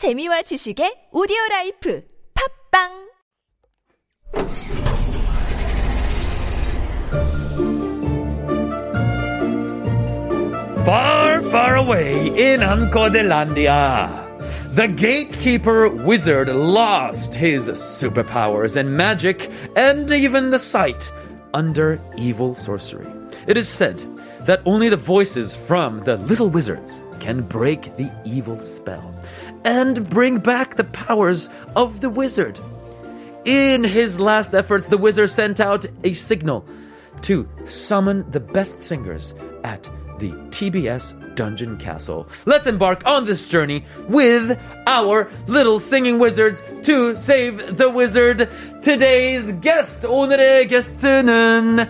재미와 지식의 오디오 라이프 팝빵 Far, far away in Ancodelandia, the gatekeeper wizard lost his superpowers and magic and even the sight under evil sorcery. It is said that only the voices from the little wizards can break the evil spell and bring back the powers of the wizard. In his last efforts, the wizard sent out a signal to summon the best singers at the TBS Dungeon Castle. Let's embark on this journey with our little singing wizards to save the wizard. Today's guest, 오늘의 게스트는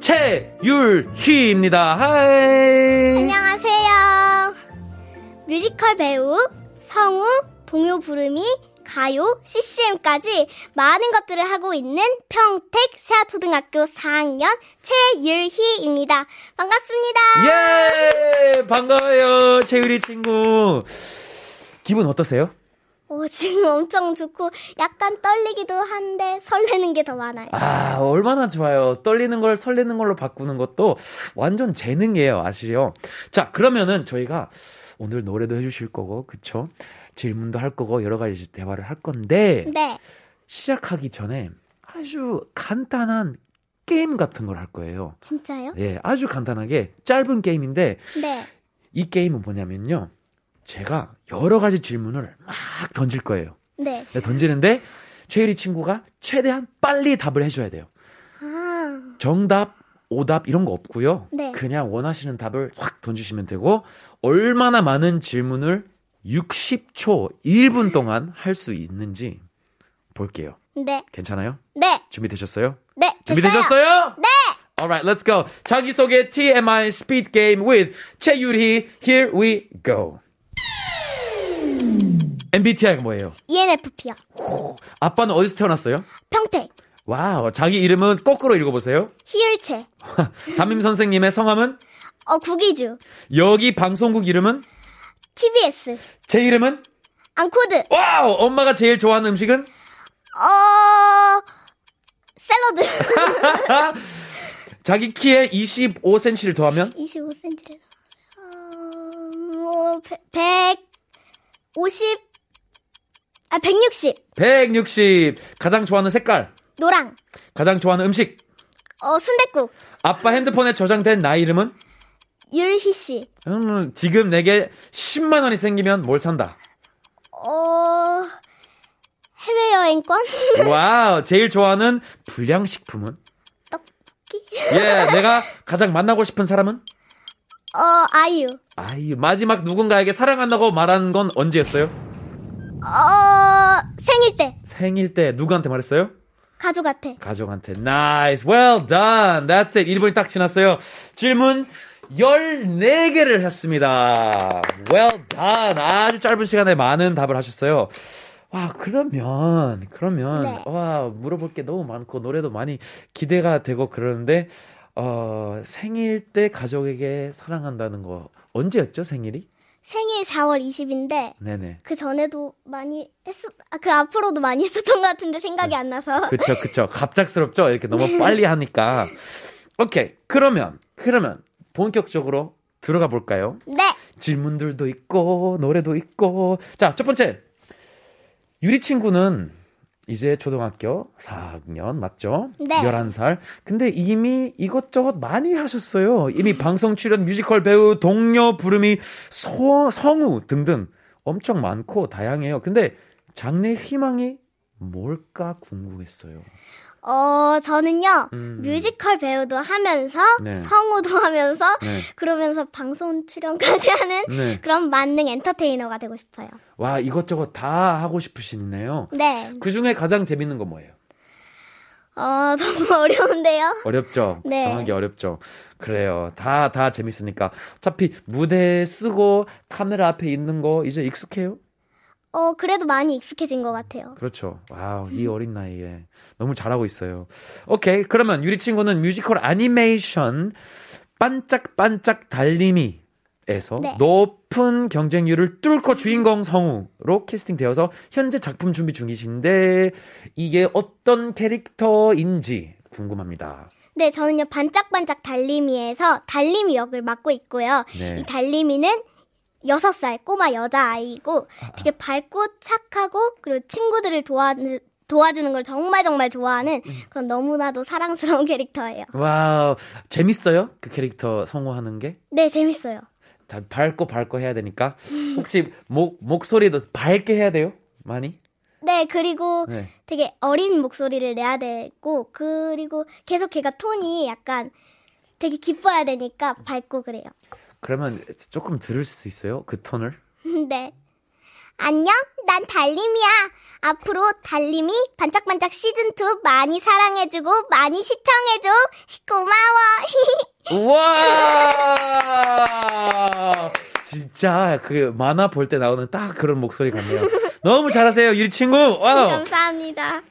최율희입니다. Hi. 안녕하세요. 뮤지컬 배우, 성우, 동요 부르미, 가요, CCM까지 많은 것들을 하고 있는 평택 세아초등학교 4학년 최율희입니다. 반갑습니다. 예! 반가워요, 최유리 친구. 기분 어떠세요? 어, 지금 엄청 좋고 약간 떨리기도 한데 설레는 게 더 많아요. 아, 얼마나 좋아요. 떨리는 걸 설레는 걸로 바꾸는 것도 완전 재능이에요. 아시죠? 자, 그러면은 저희가 오늘 노래도 해주실 거고, 그쵸? 질문도 할 거고, 여러 가지 대화를 할 건데, 네. 시작하기 전에 아주 간단한 게임 같은 걸 할 거예요. 진짜요? 예, 아주 간단하게 짧은 게임인데, 네. 이 게임은 뭐냐면요. 제가 여러 가지 질문을 막 던질 거예요. 네. 네, 던지는데, 최유리 친구가 최대한 빨리 답을 해줘야 돼요. 아, 정답, 오답 이런 거 없고요. 네. 그냥 원하시는 답을 확 던지시면 되고 얼마나 많은 질문을 60초, 1분 동안 할 수 있는지 볼게요. 네. 괜찮아요? 네. 준비되셨어요? 네. 준비되셨어요? 네. Alright, let's go. 자기소개 TMI Speed Game with 최유리. Here we go. MBTI가 뭐예요? ENFP요. 아빠는 어디서 태어났어요? 평택. Wow, 자기 이름은 거꾸로 읽어보세요. 희율채. 담임 선생님의 성함은? 어, 구기주. 여기 방송국 이름은? TBS. 제 이름은? 앙코드. Wow! 엄마가 제일 좋아하는 음식은? 어, 샐러드. 자기 키에 25cm를 더하면? 25cm래서. 어, 뭐, 100, 150, 아, 160. 160. 가장 좋아하는 색깔. 노랑. 가장 좋아하는 음식. 어, 순댓국. 아빠 핸드폰에 저장된 나의 이름은? 율희 씨. 음, 지금 내게 10만 원이 생기면 뭘 산다? 어, 해외여행권? Wow, 제일 좋아하는 불량식품은? 떡볶이? 예, 내가 가장 만나고 싶은 사람은? 어, 아이유. 아이, 마지막 누군가에게 사랑한다고 말한 건 언제였어요? 어, 생일 때. 생일 때 누구한테 말했어요? 가족한테. 가족한테. Nice. Well done. That's it. 1분이 딱 지났어요. 질문 14개를 했습니다. Well done. 아주 짧은 시간에 많은 답을 하셨어요. 와, 그러면, 그러면, 네. 와, 물어볼 게 너무 많고, 노래도 많이 기대가 되고 그러는데, 어, 생일 때 가족에게 사랑한다는 거, 언제였죠, 생일이? 생일 4월 20인데, 네네. 그 전에도 많이 했었, 아, 그 앞으로도 많이 했었던 것 같은데 생각이 안 나서. 그쵸, 그쵸. 갑작스럽죠? 이렇게 너무 빨리 하니까. 오케이. 그러면, 그러면, 본격적으로 들어가 볼까요? 네. 질문들도 있고, 노래도 있고. 자, 첫 번째. 유리 친구는 이제 초등학교 4학년, 맞죠? 네. 11살. 근데 이미 이것저것 많이 하셨어요. 이미 방송 출연, 뮤지컬 배우, 동요 부르미, 소, 성우 등등 엄청 많고 다양해요. 근데 장래 희망이 뭘까 궁금했어요. 어, 저는요, 음. 뮤지컬 배우도 하면서, 네. 성우도 하면서, 네. 그러면서 방송 출연까지 하는 네. 그런 만능 엔터테이너가 되고 싶어요. 와, 이것저것 다 하고 싶으시네요. 네. 그 중에 가장 재밌는 건 뭐예요? 어, 너무 어려운데요? 어렵죠? 네. 정하기 어렵죠? 그래요. 다, 다 재밌으니까. 어차피 무대에 서고 카메라 앞에 있는 거 이제 익숙해요? 어, 그래도 많이 익숙해진 것 같아요. 그렇죠. Wow, 이 어린 나이에. 너무 잘하고 있어요. 오케이. 그러면 율희 친구는 뮤지컬 애니메이션 반짝반짝 달림이 에서 네. 높은 경쟁률을 뚫고 주인공 성우로 캐스팅되어서 현재 작품 준비 중이신데 이게 어떤 캐릭터인지 궁금합니다. 네, 저는요, 반짝반짝 달림이에서 달림이 역을 맡고 있고요. 네. 이 달림이는 6살 꼬마 여자아이고 되게 밝고 착하고 그리고 친구들을 도와, 도와주는 걸 정말 정말 좋아하는 그런 너무나도 사랑스러운 캐릭터예요. Wow, 재밌어요? 그 캐릭터 성우하는 게? 네, 재밌어요. 다 밝고 밝고 해야 되니까. 혹시 목, 목소리도 밝게 해야 돼요? 많이? 네, 그리고 네. 되게 어린 목소리를 내야 되고 그리고 계속 걔가 톤이 약간 되게 기뻐야 되니까 밝고 그래요. 그러면 조금 들을 수 있어요? 그 톤을? 네. 안녕, 난 달림이야. 앞으로 달림이 반짝반짝 시즌2 많이 사랑해주고 많이 시청해줘. 고마워. 우와! 진짜 그 만화 볼 때 나오는 딱 그런 목소리 같네요. 너무 잘하세요, 유리 친구. wow. 감사합니다.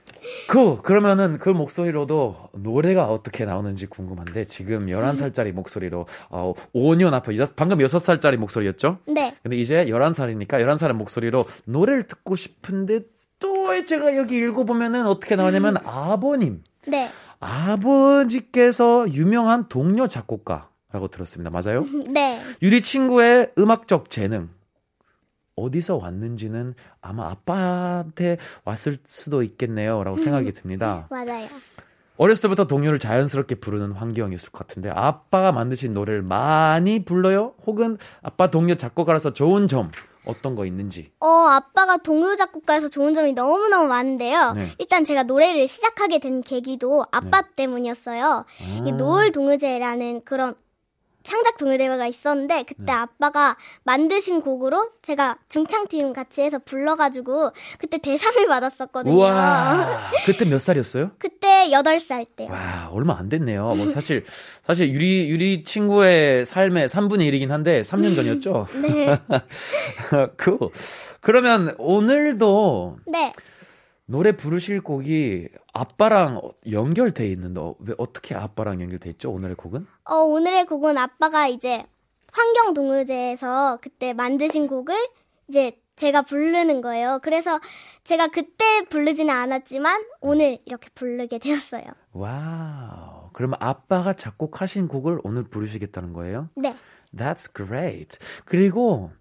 그 그러면은 그 목소리로도 노래가 어떻게 나오는지 궁금한데 지금 11살짜리 목소리로 어 5년 앞에 여섯- 방금 6살짜리 목소리였죠? 네. 근데 이제 11살이니까 11살의 목소리로 노래를 듣고 싶은데 또 제가 여기 읽어보면은 어떻게 나오냐면 아버님 네. 아버지께서 유명한 동료 작곡가라고 들었습니다. 맞아요? 네. 유리 친구의 음악적 재능 어디서 왔는지는 아마 아빠한테 왔을 수도 있겠네요 라고 생각이 듭니다. 맞아요. 어렸을 때부터 동요를 자연스럽게 부르는 환경이었을 것 같은데 아빠가 만드신 노래를 많이 불러요? 혹은 아빠 동료 작곡가라서 좋은 점 어떤 거 있는지 어, 아빠가 동요 작곡가에서 좋은 점이 너무너무 많은데요. 네. 일단 제가 노래를 시작하게 된 계기도 아빠 때문이었어요. 이 아. 노을 동요제라는 그런 창작 동요대회가 있었는데 그때 네. 아빠가 만드신 곡으로 제가 중창팀 같이 해서 불러가지고 그때 대상을 받았었거든요. 우와 그때 몇 살이었어요? 그때 8살 때요. 와 얼마 안 됐네요. 뭐 사실 사실 유리 유리 친구의 삶의 3분의 1이긴 한데 3년 전이었죠. 네. 그 그러면 오늘도 네. 노래 부르실 곡이 아빠랑 연결돼 있는데 어, 왜 어떻게 아빠랑 연결돼 있죠? 오늘의 곡은? 어, 오늘의 곡은 아빠가 이제 환경 동요제에서 그때 만드신 곡을 이제 제가 부르는 거예요. 그래서 제가 그때 부르지는 않았지만 오늘 이렇게 부르게 되었어요. 와우. 그러면 아빠가 작곡하신 곡을 오늘 부르시겠다는 거예요? 네. That's great. 그리고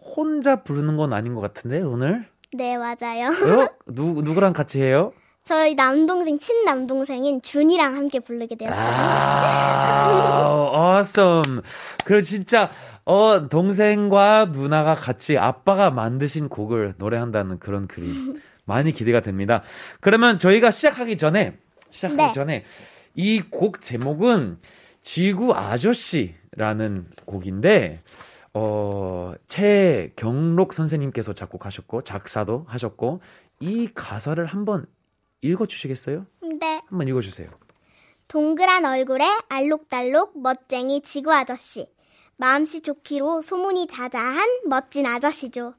혼자 부르는 건 아닌 것 같은데 오늘? 네, 맞아요. 어? 누 누구랑 같이 해요? 저희 남동생, 친남동생인 준이랑 함께 부르게 되었어요. 아, awesome. 그리고 진짜 어 동생과 누나가 같이 아빠가 만드신 곡을 노래한다는 그런 그림 많이 기대가 됩니다. 그러면 저희가 시작하기 전에 시작하기 네. 전에 이 곡 제목은 지구 아저씨라는 곡인데 어 최경록 선생님께서 작곡하셨고 작사도 하셨고 이 가사를 한번 읽어 주시겠어요? 네. 한번 읽어 주세요. 동그란 얼굴에 알록달록 멋쟁이 지구 아저씨. 마음씨 좋기로 소문이 자자한 멋진 아저씨죠.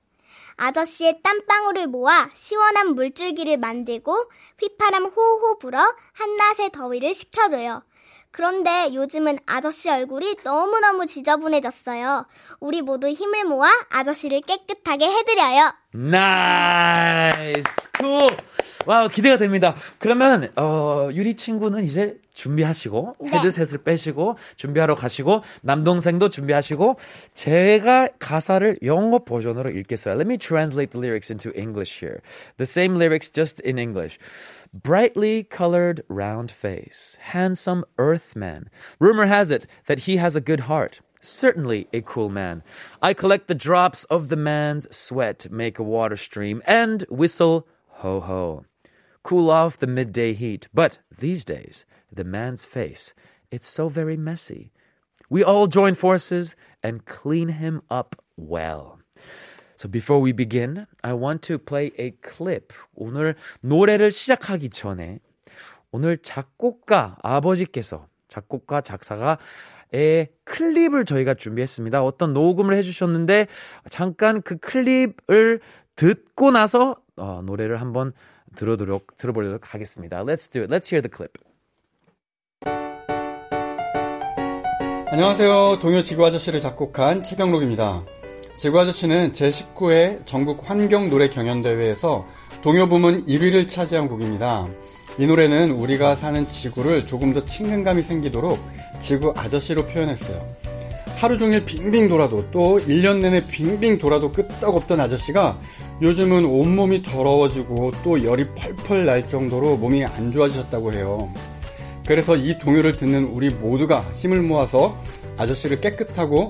아저씨의 땀방울을 모아 시원한 물줄기를 만들고 휘파람 호호 불어 한낮의 더위를 식혀줘요. 그런데 요즘은 아저씨 얼굴이 너무너무 지저분해졌어요. 우리 모두 힘을 모아 아저씨를 깨끗하게 해드려요. nice good wow 기대가 됩니다 그러면 어 유리 친구는 이제 준비하시고 네. 헤드셋을 빼시고 준비하러 가시고 남동생도 준비하시고 제가 가사를 영어 버전으로 읽겠어요 Let me translate the lyrics into English here The same lyrics just in English Brightly colored round face, handsome earthman. Rumor has it that he has a good heart. Certainly a cool man. I collect the drops of the man's sweat, make a water stream, and whistle ho ho. Cool off the midday heat. But these days, the man's face, it's so very messy. We all join forces and clean him up well. So before we begin, I want to play a clip. 오늘 노래를 시작하기 전에 오늘 작곡가 아버지께서 작곡가 작사가의 클립을 저희가 준비했습니다. 어떤 녹음을 해주셨는데 잠깐 그 클립을 듣고 나서 어, 노래를 한번 들어도록 들어보도록 하겠습니다. Let's do it. Let's hear the clip. 안녕하세요. 동요 지구 아저씨를 작곡한 최경록입니다. 지구 아저씨는 제19회 전국 환경 노래 경연대회에서 동요 부문 1위를 차지한 곡입니다. 이 노래는 우리가 사는 지구를 조금 더 친근감이 생기도록 지구 아저씨로 표현했어요. 하루 종일 빙빙 돌아도 또 1년 내내 빙빙 돌아도 끄떡없던 아저씨가 요즘은 온몸이 더러워지고 또 열이 펄펄 날 정도로 몸이 안 좋아지셨다고 해요. 그래서 이 동요를 듣는 우리 모두가 힘을 모아서 아저씨를 깨끗하고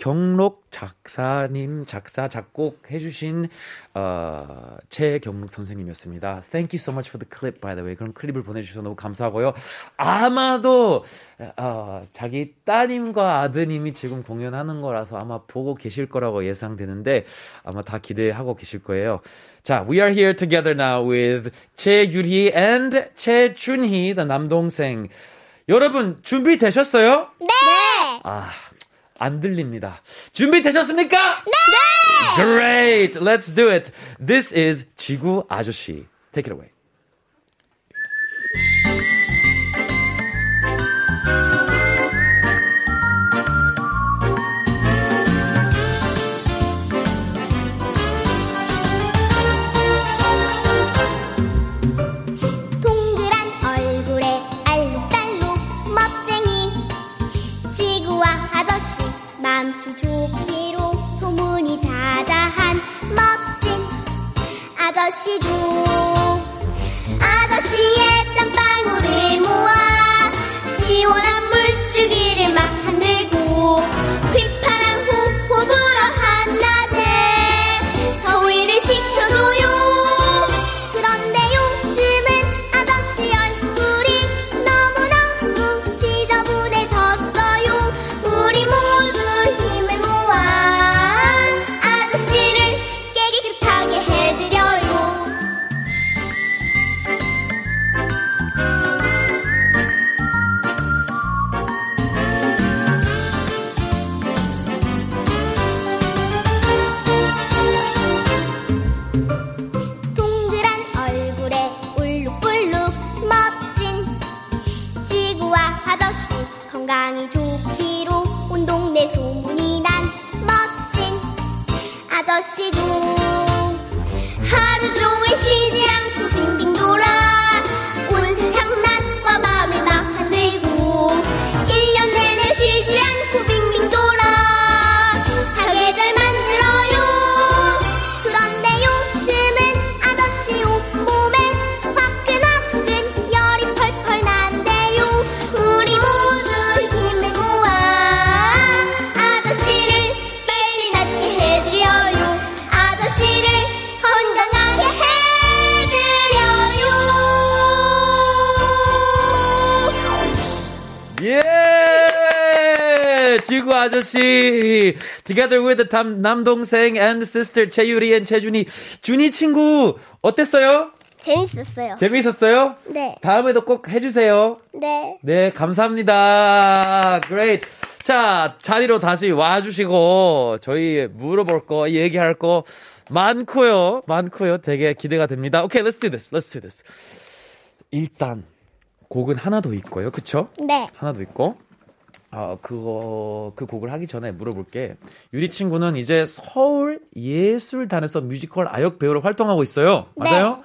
경록 작사님 작사 작곡 해주신 어, 최경록 선생님이었습니다. Thank you so much for the clip, by the way. 그런 클립을 보내주셔서 너무 감사하고요. 아마도 어, 자기 따님과 아드님이 지금 공연하는 거라서 아마 보고 계실 거라고 예상되는데 아마 다 기대하고 계실 거예요. 자, we are here together now with 최유리 and 최준희, the 남동생. 여러분 준비 되셨어요? 네! 아, 안 들립니다. 준비되셨습니까? 네! Great! Let's do it. This is 지구 아저씨. Take it away. Together with the 남, 남동생 and sister 최유리 and 최준희. 준희 친구 어땠어요? 재밌었어요 재미있었어요? 네. 다음에도 꼭 해주세요. 네 네, 감사합니다. Great. 자, 자리로 다시 와주시고, 저희 물어볼 거, 얘기할 거 많고요. 많고요. 되게 기대가 됩니다. Okay, let's do this. Let's do this. 일단, 곡은 하나 더 있고요. 그쵸? 네. 하나 더 있고. 어, 그거, 그 곡을 하기 전에 물어볼게. 유리 친구는 이제 서울 예술단에서 뮤지컬 아역 배우로 활동하고 있어요. 맞아요?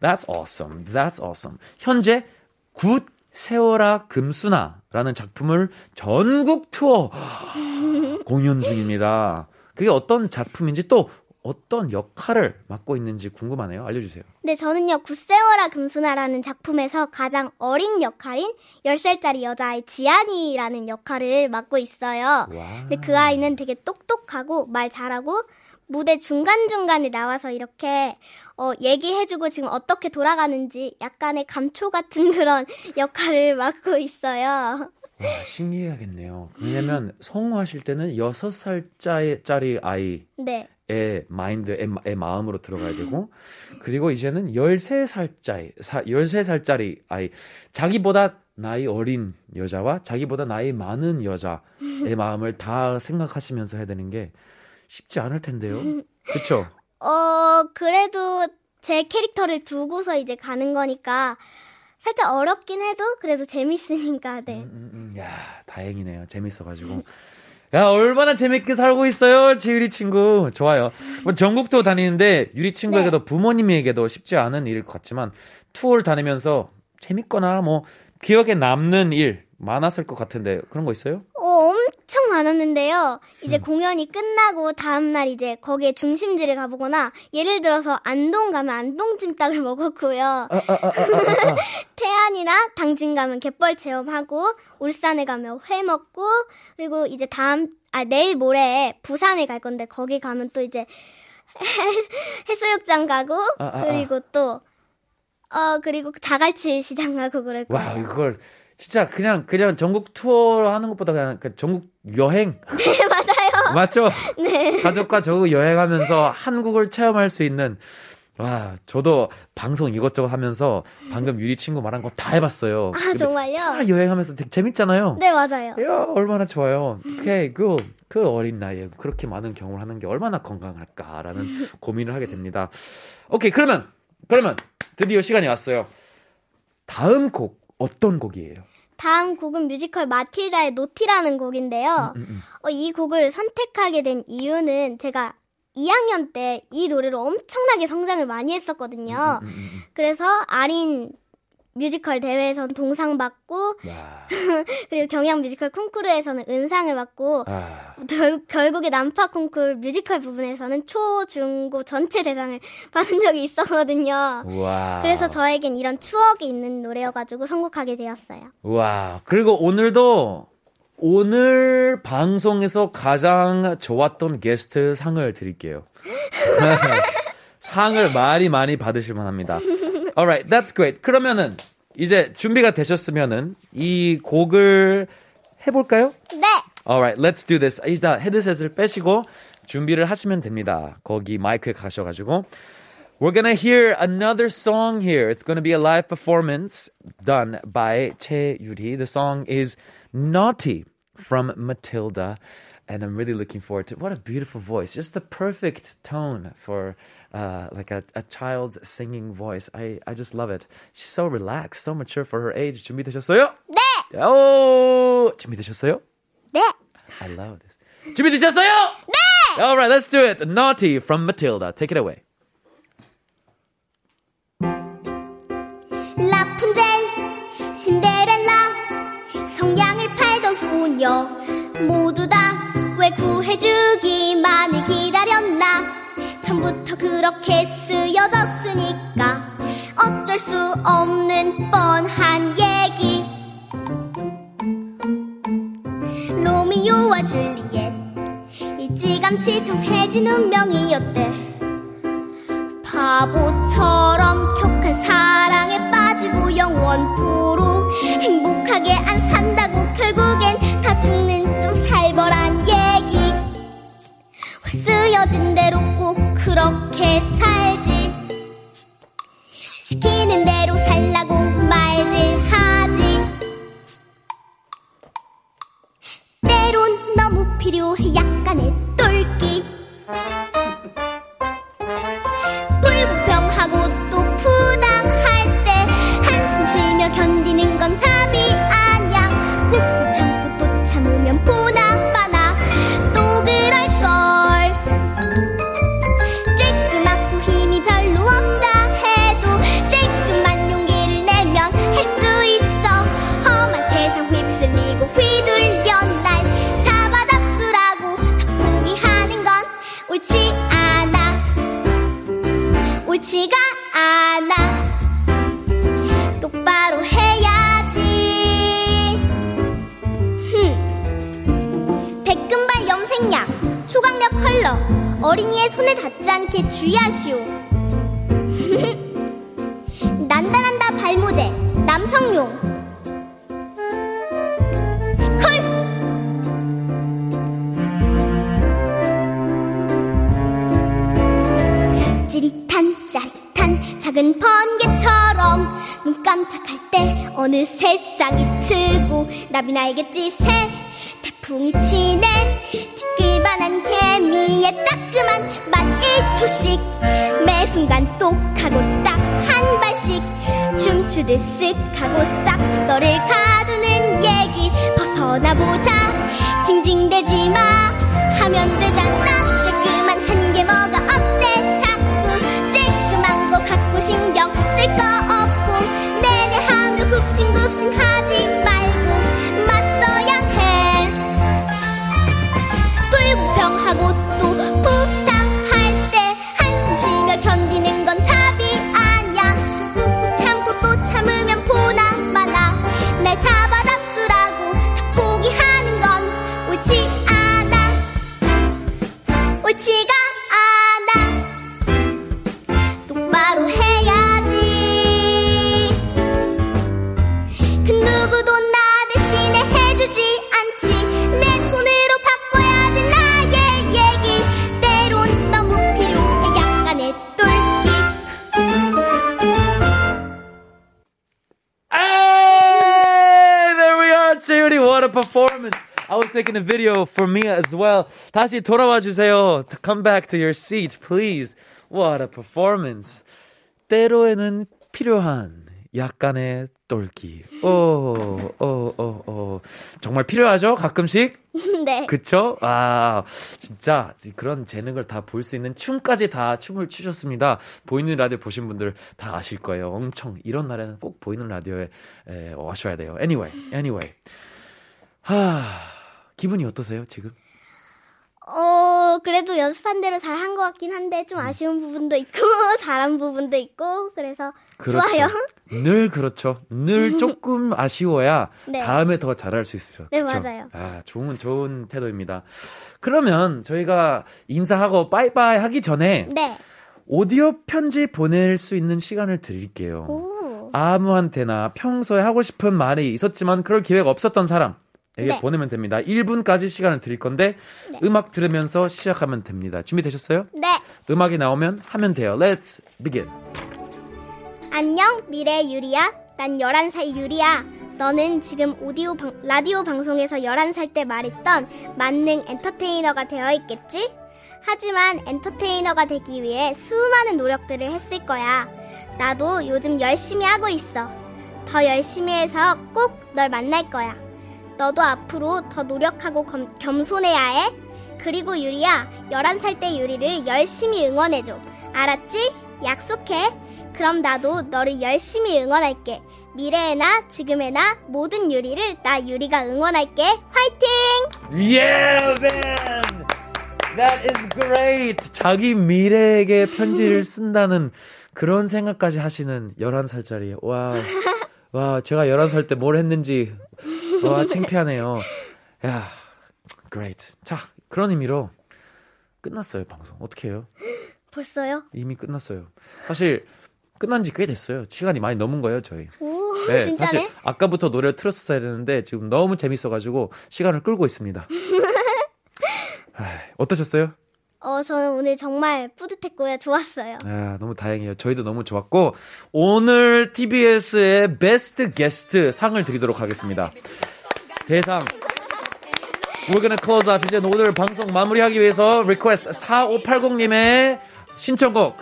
That's awesome. That's awesome. 현재 굳세어라 금순아라는 작품을 전국 투어 공연 중입니다. 그게 어떤 작품인지 또 어떤 역할을 맡고 있는지 궁금하네요. 알려주세요. 네, 저는요, 굳세어라 금순아라는 작품에서 가장 어린 역할인 10살짜리 여자아이 지안이라는 역할을 맡고 있어요. 근데 그 아이는 되게 똑똑하고 말 잘하고 무대 중간중간에 나와서 이렇게 어, 얘기해주고 지금 어떻게 돌아가는지 약간의 감초 같은 그런 역할을 맡고 있어요. 와, 신기하겠네요. 왜냐면 성우하실 때는 6살짜리 아이 네. 의 마인드의 의 마음으로 들어가야 되고 그리고 이제는 13살짜리 13살짜리 아이 자기보다 나이 어린 여자와 자기보다 나이 많은 여자의 마음을 다 생각하시면서 해야 되는 게 쉽지 않을 텐데요. 그쵸? 어, 그래도 제 캐릭터를 두고서 이제 가는 거니까 살짝 어렵긴 해도 그래도 재밌으니까, 네. 음, 음, 야, 다행이네요. 재밌어 가지고. 야, 얼마나 재밌게 살고 있어요, 제 유리 친구. 좋아요. 뭐 전국도 다니는데, 유리 친구에게도 부모님에게도 쉽지 않은 것 같지만, 투어를 다니면서 재밌거나 뭐, 기억에 남는 일 많았을 것 같은데, 그런 거 있어요? 어, 엄청 많았는데요. 이제 공연이 끝나고 다음날 이제 거기에 중심지를 가보거나, 예를 들어서 안동 가면 안동찜닭을 먹었고요. 태안이나 당진 가면 갯벌 체험하고, 울산에 가면 회 먹고, 그리고 이제 다음, 아, 내일 모레 부산에 갈 건데, 거기 가면 또 이제 해수욕장 가고, 아, 아, 아. 그리고 또, 어, 그리고 자갈치 시장 가고 그럴 거예요. 와, 이걸, 진짜 그냥, 그냥 전국 투어 하는 것보다 그냥 그 전국 여행. 네, 맞아요. 맞죠? 네. 가족과 저 여행하면서 한국을 체험할 수 있는 와 저도 방송 이것저것 하면서 방금 유리 친구 말한 거 다 해봤어요. 아, 정말요? 다 여행하면서 되게 재밌잖아요. 네, 맞아요. 야 얼마나 좋아요. 오케이 그, 그 어린 나이에 그렇게 많은 경험을 하는 게 얼마나 건강할까라는 고민을 하게 됩니다. 오케이 그러면 그러면 드디어 시간이 왔어요. 다음 곡 어떤 곡이에요? 다음 곡은 뮤지컬 마틸다의 Naughty라는 곡인데요. 음, 음. 어, 이 곡을 선택하게 된 이유는 제가 2학년 때 이 노래로 엄청나게 성장을 많이 했었거든요. 음, 음, 음. 그래서 아린 뮤지컬 대회에선 동상 받고 와, 그리고 경향 뮤지컬 콩쿠르에서는 은상을 받고 아, 결, 결국에 난파 콩쿠르 뮤지컬 부분에서는 초, 중, 고 전체 대상을 받은 적이 있었거든요. 와. 그래서 저에겐 이런 추억이 있는 노래여가지고 선곡하게 되었어요. 와, 그리고 오늘도 오늘 방송에서 가장 좋았던 게스트 상을 드릴게요. 상을 많이 많이 받으실 만합니다. Alright, that's great. 그러면은 이제 준비가 되셨으면은 이 곡을 해볼까요? 네! Alright, let's do this. 일단 헤드셋을 빼시고 준비를 하시면 됩니다. 거기 마이크에 가셔가지고. We're gonna hear another song here. It's gonna be a live performance done by Che Yuri. The song is Naughty from Matilda. And I'm really looking forward to What a beautiful voice. Just the perfect tone for uh, like a, a child's singing voice. I, I just love it. She's so relaxed, so mature for her age. 준비되셨어요? 네! 오! 준비되셨어요? 네! I love this. 준비되셨어요? 네! Alright, let's do it. Naughty from Matilda. Take it away. 라푼젤, 신데렐라, 성냥을 팔던 소녀, 모두 다 왜 구해주기만을 기다렸나? 처음부터 그렇게 쓰여졌으니까 어쩔 수 없는 뻔한 얘기. 로미오와 줄리엣, 일찌감치 정해진 운명이었대. 바보처럼 격한 사랑 그렇게 살지. 시키는 대로 살라 눈 깜짝할 때 어느 세상이 트고 나비 날갯짓에 태풍이 치네. 티끌바 조그만한 개미의 따끔한 맛 1초씩 매 순간 똑하고 딱 한 발씩 춤추듯 쓱 하고 싹 너를 가두는 얘기. 벗어나보자. 징징대지 마. 하면 되잖아. 깔끔한 한개 뭐가 어 bluffs and highs. Taking a video for Mia as well. 다시 돌아와 주세요. Come back to your seat, please. What a performance. 때로에는 필요한 약간의 똘끼. 오, 오, 오, 오. 정말 필요하죠? 가끔씩? 네 그쵸? 아, 진짜 그런 재능을 다 볼 수 있는 춤까지 다 춤을 추셨습니다. 보이는 라디오 보신 분들 다 아실 거예요. 엄청 이런 날에는 꼭 보이는 라디오에 에, 와셔야 돼요. Anyway, anyway. 하, 기분이 어떠세요, 지금? 어, 그래도 연습한 대로 잘 한 것 같긴 한데 좀 아쉬운 부분도 있고 잘한 부분도 있고 그래서 그렇죠. 좋아요. 늘 그렇죠. 늘 조금 아쉬워야 네. 다음에 더 잘할 수 있어요. 네, 그쵸? 맞아요. 아, 좋은 좋은 태도입니다. 그러면 저희가 인사하고 빠이빠이 하기 전에 네. 오디오 편지 보낼 수 있는 시간을 드릴게요. 오. 아무한테나 평소에 하고 싶은 말이 있었지만 그럴 기회가 없었던 사람 에게 네. 보내면 됩니다. 1분까지 시간을 드릴 건데 음악 들으면서 시작하면 됩니다. 준비되셨어요? 네. 음악이 나오면 하면 돼요. Let's begin. 안녕, 미래 유리야. 난 11살 유리야. 너는 지금 오디오 방, 라디오 방송에서 11살 때 말했던 만능 엔터테이너가 되어 있겠지? 하지만 엔터테이너가 되기 위해 수많은 노력들을 했을 거야. 나도 요즘 열심히 하고 있어. 더 열심히 해서 꼭 널 만날 거야. 너도 앞으로 더 노력하고 겸, 겸손해야 해. 그리고 유리야, 11살 때 유리를 열심히 응원해줘. 알았지? 약속해. 그럼 나도 너를 열심히 응원할게. 미래에나 지금에나 모든 유리를 나 유리가 응원할게. 화이팅! Yeah, man! That is great! 자기 미래에게 편지를 쓴다는 그런 생각까지 하시는 11살짜리. 와, 와, 제가 11살 때 뭘 했는지, 와, 창피하네요. 야, great. 자, 그런 의미로 끝났어요, 방송. 어떻게 해요? 벌써요? 이미 끝났어요. 사실, 끝난 지 꽤 됐어요. 시간이 많이 넘은 거예요, 저희. 오, 네, 진짜네? 사실 아까부터 노래를 틀었어야 되는데 지금 너무 재밌어가지고 시간을 끌고 있습니다. 아, 어떠셨어요? 어, 저는 오늘 정말 뿌듯했고요. 좋았어요. 아, 너무 다행이에요. 저희도 너무 좋았고 오늘 TBS의 베스트 게스트 상을 드리도록 하겠습니다. 대상 We're gonna close off 이제 오늘 방송 마무리하기 위해서 request 4580님의 신청곡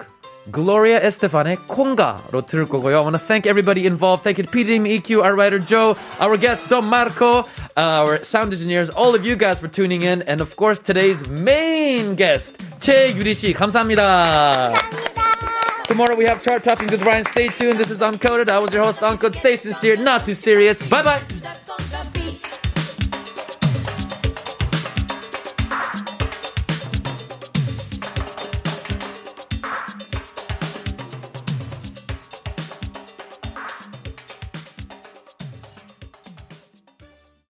Gloria Estefan의 콩가로 들을 거고요. I want to thank everybody involved. Thank you to PDM, EQ, our writer Joe, our guest Don Marco, our sound engineers, all of you guys for tuning in, and of course today's main guest 최유리 씨 감사합니다. Tomorrow we have chart topping with Ryan. Stay tuned. This is Uncoded. I was your host, Uncoded. Stay sincere, not too serious. Bye bye.